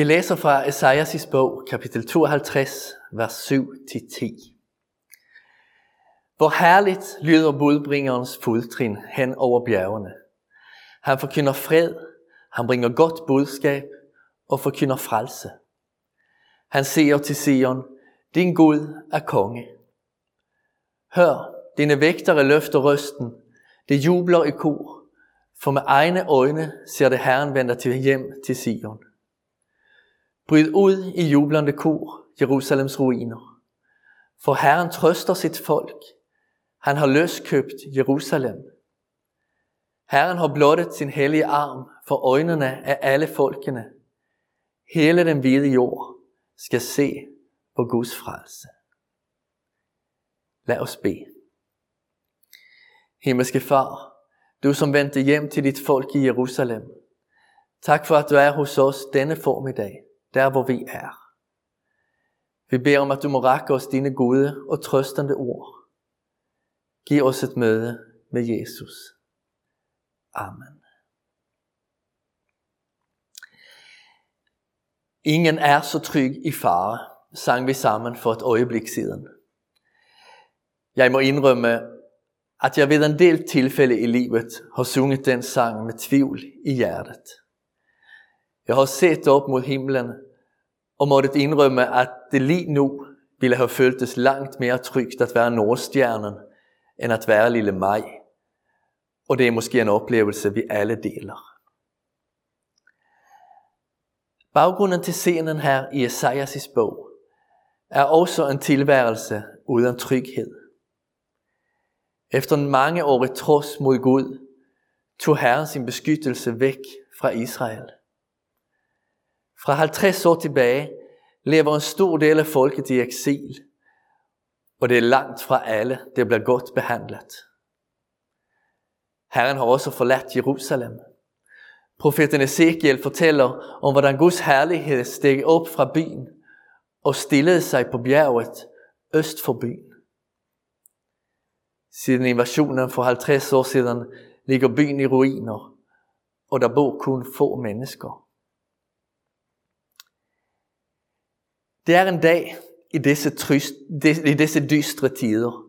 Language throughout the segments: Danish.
Vi læser fra Esajas' bog, kapitel 52, vers 7-10. Hvor herligt lyder budbringerens fodtrin hen over bjergene. Han forkynder fred, han bringer godt budskab og forkynder frelse. Han siger til Sion, din Gud er konge. Hør, dine vægtere løfter røsten, det jubler i kor, for med egne øjne ser det Herren vender til hjem til Sion. Bryd ud i jublende kor, Jerusalems ruiner. For Herren trøster sit folk. Han har løskøbt Jerusalem. Herren har blottet sin hellige arm for øjnene af alle folkene. Hele den hvide jord skal se på Guds frelse. Lad os bede. Himmelske Far, du som vendte hjem til dit folk i Jerusalem. Tak for, at du er hos os denne formiddag der hvor vi er. Vi beder om, at du må række os dine gode og trøstende ord. Giv os et møde med Jesus. Amen. Ingen er så tryg i fare, sang vi sammen for et øjeblik siden. Jeg må indrømme, at jeg ved en del tilfælde i livet har sunget den sang med tvivl i hjertet. Jeg har set op mod himlen og måttet indrømme, at det lige nu ville have føltes langt mere trygt at være Nordstjernen, end at være lille mig. Og det er måske en oplevelse, vi alle deler. Baggrunden til scenen her i Esajas' bog er også en tilværelse uden tryghed. Efter en mange år i trods mod Gud, tog Herren sin beskyttelse væk fra Israel. Fra 50 år tilbage lever en stor del af folket i eksil, og det er langt fra alle, der bliver godt behandlet. Herren har også forladt Jerusalem. Profeten Ezekiel fortæller om, hvordan Guds herlighed steg op fra byen og stillede sig på bjerget øst for byen. Siden invasionen for 50 år siden ligger byen i ruiner, og der bor kun få mennesker. Det er en dag i disse, tryst, i disse dystre tider,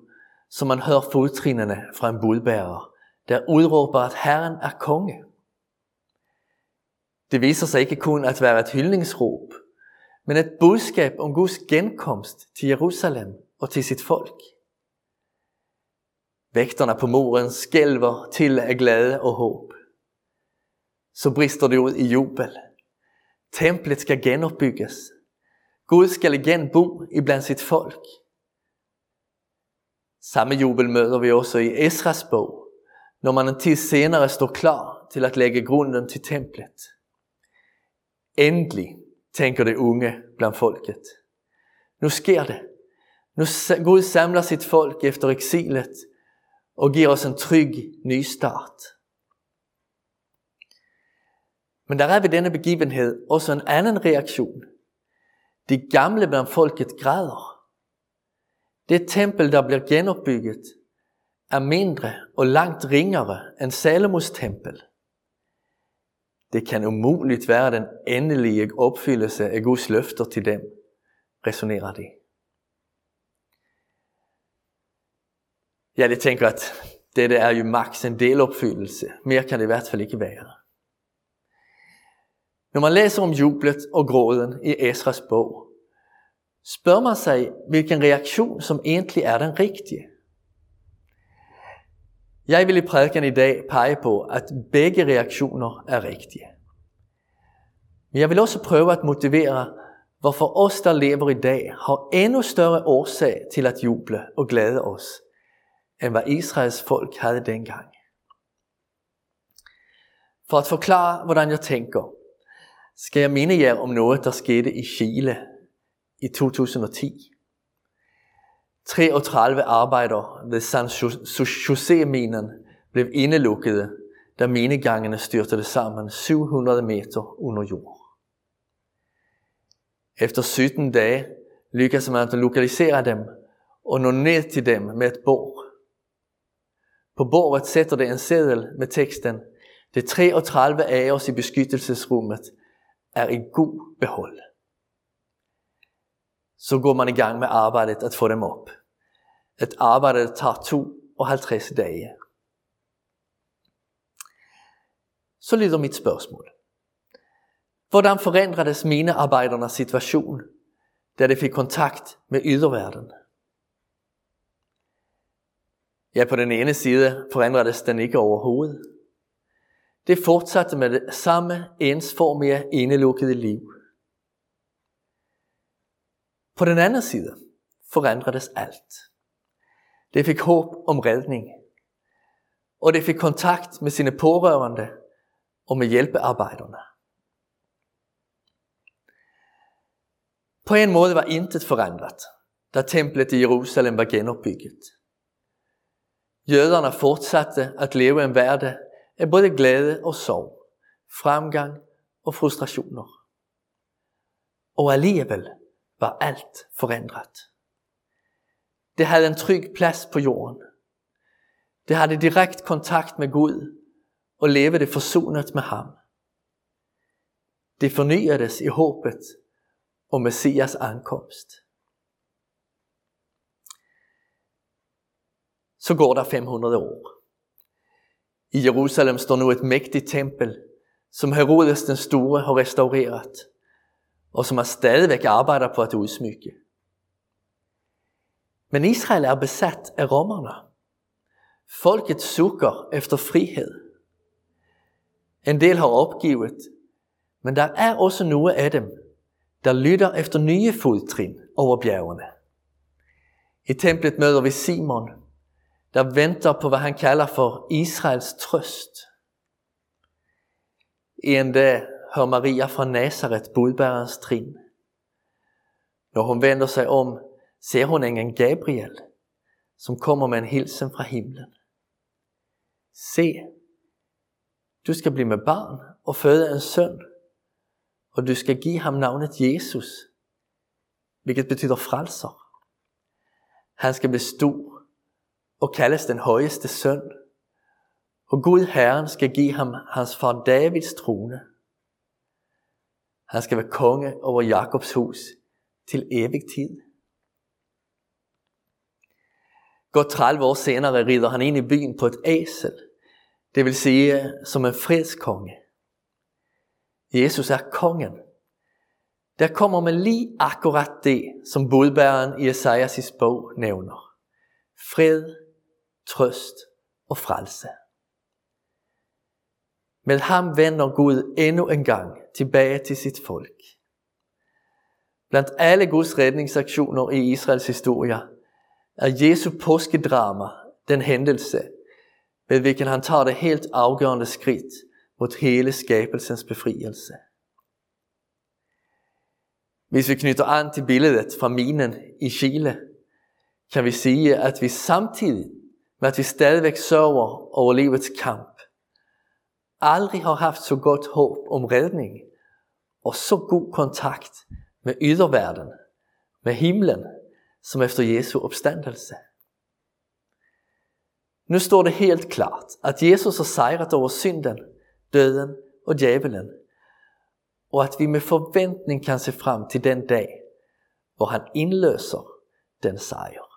som man hører fodtrinene fra en budbærer, der udråber, at Herren er konge. Det viser sig ikke kun at være et hyldningsråb, men et budskab om Guds genkomst til Jerusalem og til sit folk. Vægterne på muren skælver til af glæde og håb. Så brister det ud i jubel. Templet skal genopbygges. Gud skal igen bo i blandt sit folk. Samme jubel møder vi også i Esras bog, når man en tid senere står klar til at lægge grunden til templet. Endelig, tænker det unge blandt folket. Nu sker det. Nu Gud samler sit folk efter eksilet og giver os en tryg ny start. Men der er ved denne begivenhed også en anden reaktion. De gamle blandt folket græder. Det tempel, der bliver genopbygget, er mindre og langt ringere end Salomos tempel. Det kan umuligt være den endelige opfyldelse af Guds løfter til dem, resonerer de. Ja, de tænker, at dette er jo maks en delopfyldelse. Mere kan det i hvert fald ikke være. Når man læser om jublet og gråden i Esras bog, spørger man sig, hvilken reaktion som egentlig er den rigtige. Jeg vil i prædiken i dag pege på, at begge reaktioner er rigtige. Men jeg vil også prøve at motivere, hvorfor os, der lever i dag, har endnu større årsag til at juble og glæde os, end hvad Israels folk havde dengang. For at forklare, hvordan jeg tænker, skal jeg minde jer om noget, der skete i Chile i 2010. 33 arbejdere ved San Jose-minen blev indelukkede, da minegangene styrtede sammen 700 meter under jord. Efter 17 dage lykkedes man at lokalisere dem og nå ned til dem med et bord. På bordet sætter det en seddel med teksten, det 33 af os i beskyttelsesrummet er i god behold. Så går man i gang med arbejdet at få dem op. Et arbejde, tar tager 52 dage. Så lyder mit spørgsmål. Hvordan forandredes mine arbejdernes situation, da de fik kontakt med yderverden? Ja, på den ene side forandredes den ikke overhovedet. Det fortsatte med det samme ensformige, indelukkede liv. På den anden side forandredes alt. Det fik håb om redning, og det fik kontakt med sine pårørende og med hjælpearbejderne. På en måde var intet forandret, da templet i Jerusalem var genopbygget. Jøderne fortsatte at leve en hverdag af både glæde og sorg, fremgang og frustrationer. Og alligevel var alt forandret. Det havde en tryg plads på jorden. Det havde direkte kontakt med Gud og levede forsonet med ham. Det fornyedes i håbet om Messias ankomst. Så går der 500 år. I Jerusalem står nu et mægtigt tempel, som Herodes den Store har restaureret, og som han stadigvæk arbejder på at udsmykke. Men Israel er besat af romerne. Folket sukker efter frihed. En del har opgivet, men der er også nogle af dem, der lytter efter nye fodtrin over bjergene. I templet møder vi Simon, der venter på, hvad han kalder for Israels trøst. En dag hører Maria fra Nazareth budbærens trin. Når hun vender sig om, ser hun engen Gabriel, som kommer med en hilsen fra himlen. Se, du skal blive med barn og føde en søn, og du skal give ham navnet Jesus, hvilket betyder frelser. Han skal blive stor og kaldes den højeste søn, og Gud Herren skal give ham hans far Davids trone. Han skal være konge over Jakobs hus til evig tid. Godt 30 år senere rider han ind i byen på et æsel, det vil sige som en fredskonge. Jesus er kongen. Der kommer man lige akkurat det, som budbæren i Esajas bog nævner. Fred, trøst og frelse. Med ham vender Gud endnu en gang tilbage til sit folk. Blandt alle Guds redningsaktioner i Israels historie er Jesu påskedrama den hændelse, med hvilken han tager det helt afgørende skridt mod hele skabelsens befrielse. Hvis vi knytter an til billedet fra minen i Chile, kan vi sige, at vi samtidig med at vi stadigvæk sørger over livets kamp, aldrig har haft så godt håb om redning og så god kontakt med yderverden, med himlen, som efter Jesu opstandelse. Nu står det helt klart, at Jesus har sejret over synden, døden og djævelen, og at vi med forventning kan se frem til den dag, hvor han indløser den sejr.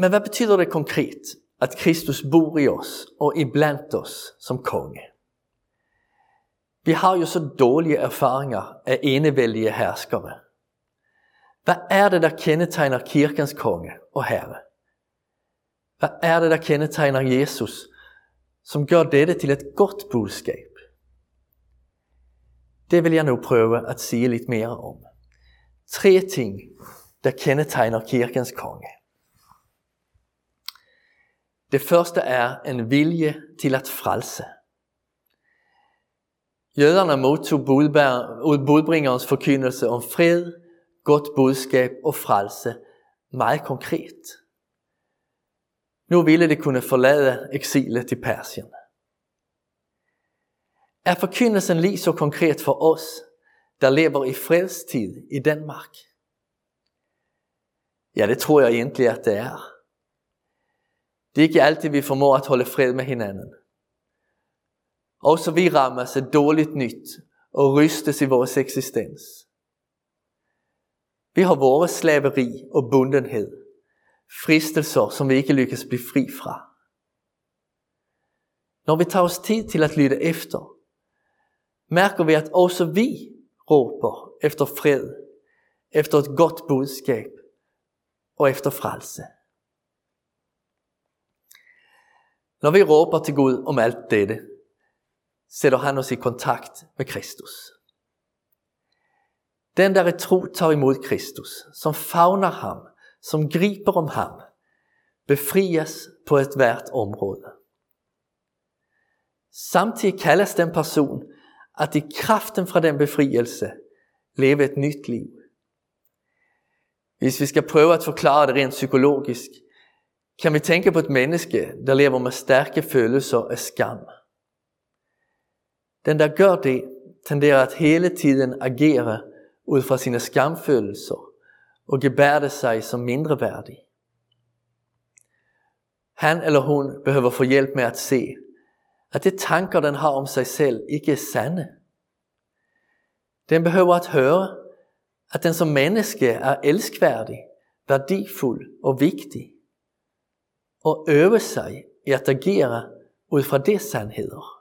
Men hvad betyder det konkret, at Kristus bor i os og iblandt os som konge? Vi har jo så dårlige erfaringer af enevældige herskere. Hvad er det, der kendetegner kirkens konge og herre? Hvad er det, der kendetegner Jesus, som gør dette til et godt budskab? Det vil jeg nu prøve at sige lidt mere om. Tre ting, der kendetegner kirkens konge. Det første er en vilje til at frelse. Jøderne modtog budbringerens forkyndelse om fred, godt budskab og frelse meget konkret. Nu ville de kunne forlade eksilet til Persien. Er forkyndelsen lige så konkret for os, der lever i fredstid i Danmark? Ja, det tror jeg egentlig, at det er. Det er ikke altid, vi formår at holde fred med hinanden. Også vi rammes af dårligt nyt og rystes i vores eksistens. Vi har vores slaveri og bundenhed, fristelser, som vi ikke lykkes blive fri fra. Når vi tager os tid til at lytte efter, mærker vi, at også vi råber efter fred, efter et godt budskab og efter frelse. Når vi råber til Gud om alt dette, sætter han os i kontakt med Kristus. Den der i tro tager imod Kristus, som favner ham, som griber om ham, befrias på et hvert område. Samtidig kaldes den person at i kraften fra den befrielse leve et nyt liv. Hvis vi skal prøve at forklare det rent psykologisk, kan vi tænke på et menneske, der lever med stærke følelser af skam. Den, der gør det, tenderer at hele tiden agere ud fra sine skamfølelser og gebærde sig som mindre værdig. Han eller hun behøver få hjælp med at se, at det tanker, den har om sig selv, ikke er sande. Den behøver at høre, at den som menneske er elskværdig, værdifuld og vigtig, og øve sig i at agere ud fra det sandheder.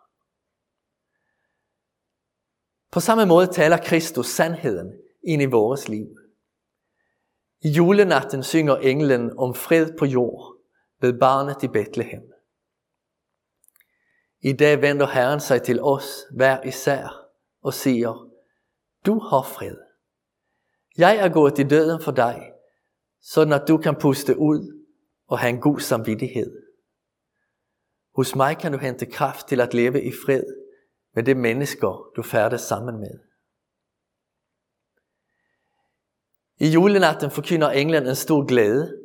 På samme måde taler Kristus sandheden ind i vores liv. I julenatten synger englen om fred på jord ved barnet i Bethlehem. I dag vender Herren sig til os hver især og siger, du har fred. Jeg er gået i døden for dig, sådan at du kan puste ud og have en god samvittighed. Hos mig kan du hente kraft til at leve i fred med de mennesker, du færdes sammen med. I julenatten forkynder englen en stor glæde.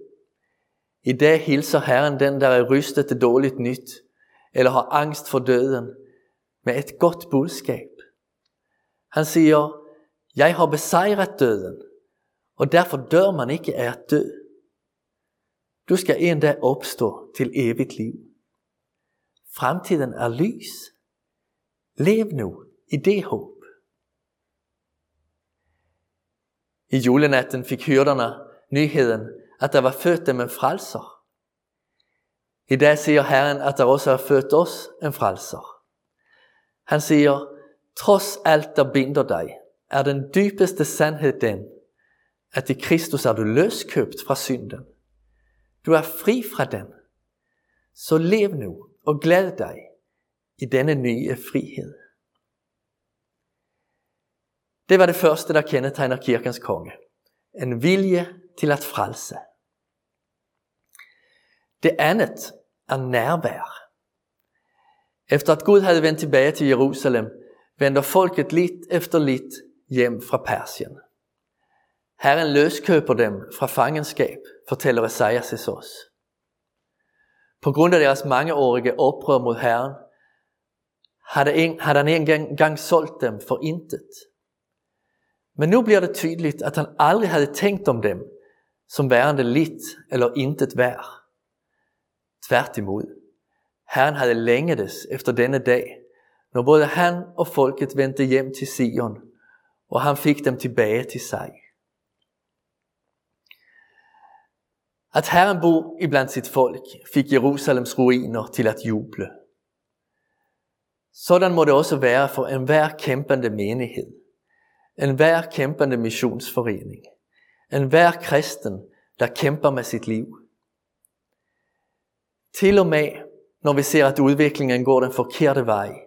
I dag hilser Herren den, der er rystet til dårligt nyt, eller har angst for døden, med et godt budskab. Han siger, jeg har besejret døden, og derfor dør man ikke af at dø. Du skal en dag opstå til evigt liv. Fremtiden er lys. Lev nu i det håb. I julenatten fik hyrderne nyheden, at der var født dem en frelser. I dag siger Herren, at der også er født os en frelser. Han siger, trods alt der binder dig, er den dybeste sandhed den, at i Kristus er du løskøbt fra synden. Du er fri fra den. Så lev nu og glæd dig i denne nye frihed. Det var det første, der kendetegner kirkens konge. En vilje til at frelse. Det andet er nærvær. Efter at Gud havde vendt tilbage til Jerusalem, vender folket lidt efter lidt hjem fra Persien. Herren løskøber dem fra fangenskab, fortæller Esajas os. På grund af deres mangeårige oprør mod Herren, har, en, har han engang gang solgt dem for intet. Men nu bliver det tydeligt, at han aldrig havde tænkt om dem som værende lidt eller intet værd. Tværtimod. Herren havde længedes efter denne dag, når både han og folket vendte hjem til Sion, og han fik dem tilbage til sig. At Herren bor ibland sit folk, fik Jerusalems ruiner til at juble. Sådan må det også være for enhver kæmpende menighed, enhver kæmpende missionsforening, enhver kristen, der kæmper med sit liv. Til og med, når vi ser, at udviklingen går den forkerte vej.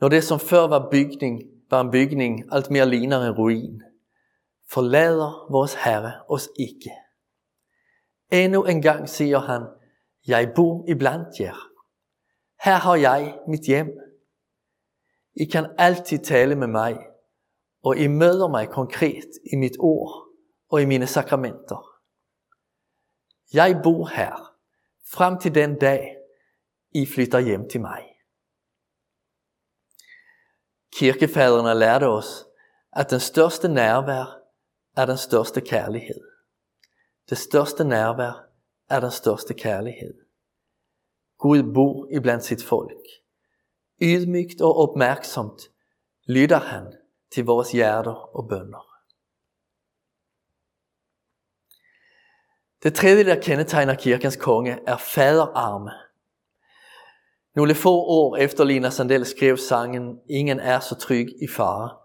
Når det, som før var bygning, var en bygning, alt mere ligner en ruin. Forlader vores Herre os ikke. Endnu en gang siger han, jeg bor iblandt jer. Her har jeg mit hjem. I kan altid tale med mig, og I møder mig konkret i mit ord og i mine sakramenter. Jeg bor her, frem til den dag, I flytter hjem til mig. Kirkefaderne lærte os, at den største nærvær er den største kærlighed. Det største nærvær er den største kærlighed. Gud bor iblandt sit folk. ydmygt og opmærksomt lytter han til vores hjerter og bønder. Det tredje, der kendetegner kirkens konge, er faderarme. Nogle få år efter Lina Sandel skrev sangen Ingen er så tryg i fare,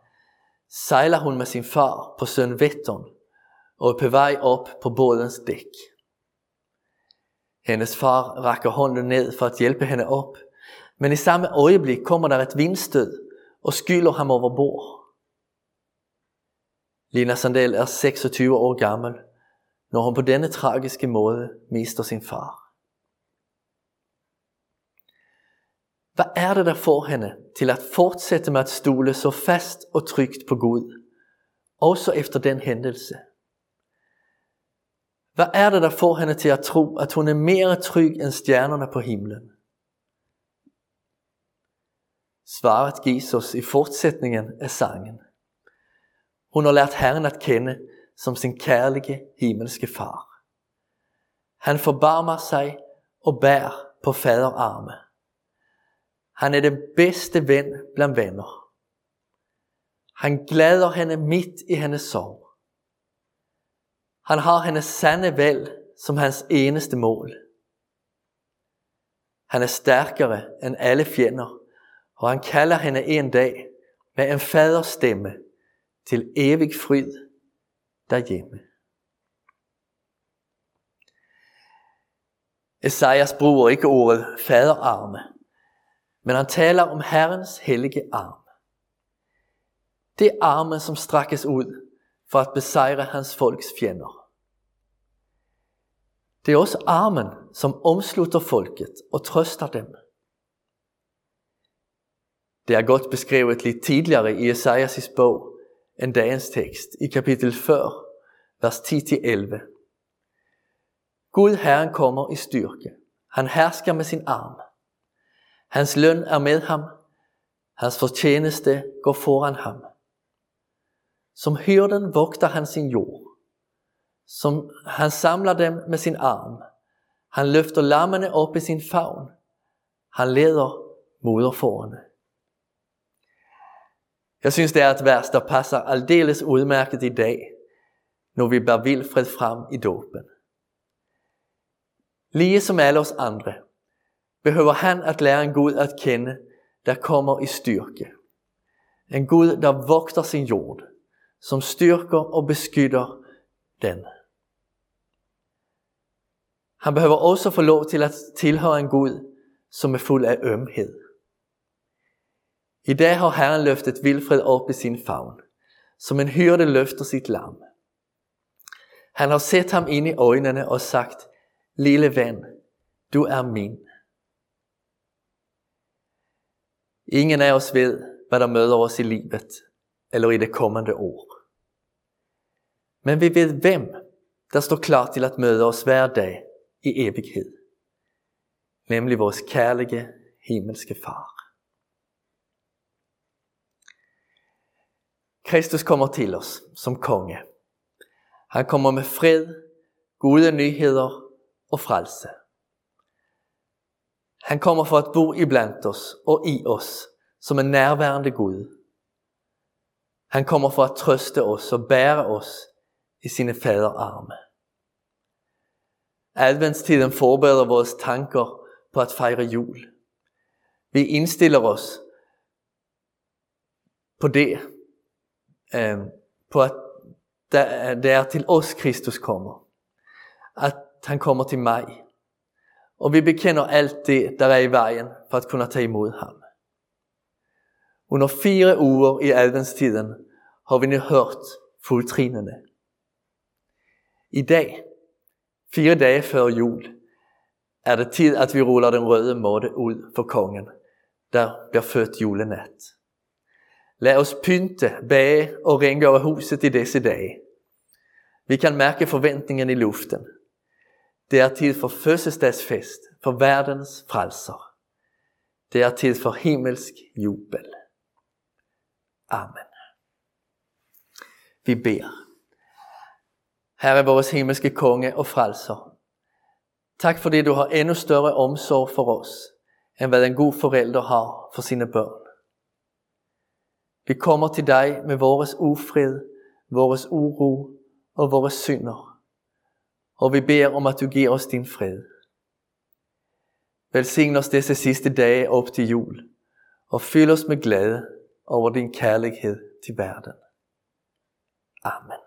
sejler hun med sin far på søn Vetton og er på vej op på bådens dæk. Hendes far rækker hånden ned for at hjælpe hende op, men i samme øjeblik kommer der et vindstød og skyller ham over bord. Lina Sandel er 26 år gammel, når hun på denne tragiske måde mister sin far. Hvad er det, der får hende til at fortsætte med at stole så fast og trygt på Gud, også efter den hændelse? Hvad er det, der får hende til at tro, at hun er mere tryg end stjernerne på himlen? Svaret gives os i fortsætningen af sangen. Hun har lært Herren at kende som sin kærlige himmelske far. Han forbarmer sig og bærer på faderarme. Han er den bedste ven blandt venner. Han glæder hende midt i hendes sorg. Han har hendes sande valg som hans eneste mål. Han er stærkere end alle fjender, og han kalder hende en dag med en faders stemme til evig fryd derhjemme. Esajas bruger ikke ordet faderarme, men han taler om Herrens hellige arm. Det arme, som strækkes ud for at besejre hans folks fjender. Det er også armen, som omslutter folket og trøster dem. Det er godt beskrevet lidt tidligere i Esajas bog, end dagens tekst i kapitel 40, vers 10-11. Gud Herren kommer i styrke. Han hersker med sin arm. Hans løn er med ham. Hans fortjeneste går foran ham. Som hyrden vogter han sin jord. Som han samler dem med sin arm. Han løfter lammene op i sin favn. Han leder moderfårene. Jeg synes, det er et vers, der passer aldeles udmærket i dag, når vi bærer Vilfred frem i dåben. Lige som alle os andre, behøver han at lære en Gud at kende, der kommer i styrke. En Gud, der vogter sin jord, som styrker og beskytter den. Han behøver også få lov til at tilhøre en Gud, som er fuld af ømhed. I dag har Herren løftet Vilfred op i sin favn, som en hyrde løfter sit lam. Han har set ham ind i øjnene og sagt, lille ven, du er min. Ingen af os ved, hvad der møder os i livet eller i det kommende år. Men vi ved, hvem der står klar til at møde os hver dag i evighed. Nemlig vores kærlige himmelske far. Kristus kommer til os som konge. Han kommer med fred, gode nyheder og frelse. Han kommer for at bo ibland os og i os som en nærværende Gud. Han kommer for at trøste os og bære os i sine faderarme. Adventstiden forbereder vores tanker på at fejre jul. Vi indstiller os på det, øh, på at det er til os Kristus kommer. At han kommer til mig. Og vi bekender alt det, der er i vejen for at kunne tage imod ham. Under fire uger i adventstiden har vi nu hørt fuldtrinene. I dag, fire dage før jul, er det tid, at vi ruller den røde måtte ud for kongen, der bliver født julenat. Lad os pynte, bage og rengøre huset i disse dage. Vi kan mærke forventningen i luften. Det er tid for fødselsdagsfest for verdens frelser. Det er tid for himmelsk jubel. Amen. Vi beder. Herre vores himmelske konge og frelser. Tak fordi du har endnu større omsorg for os, end hvad en god forælder har for sine børn. Vi kommer til dig med vores ufred, vores uro og vores synder, og vi beder om, at du giver os din fred. Velsign os disse sidste dage op til jul, og fyld os med glæde over din kærlighed til verden. Amen.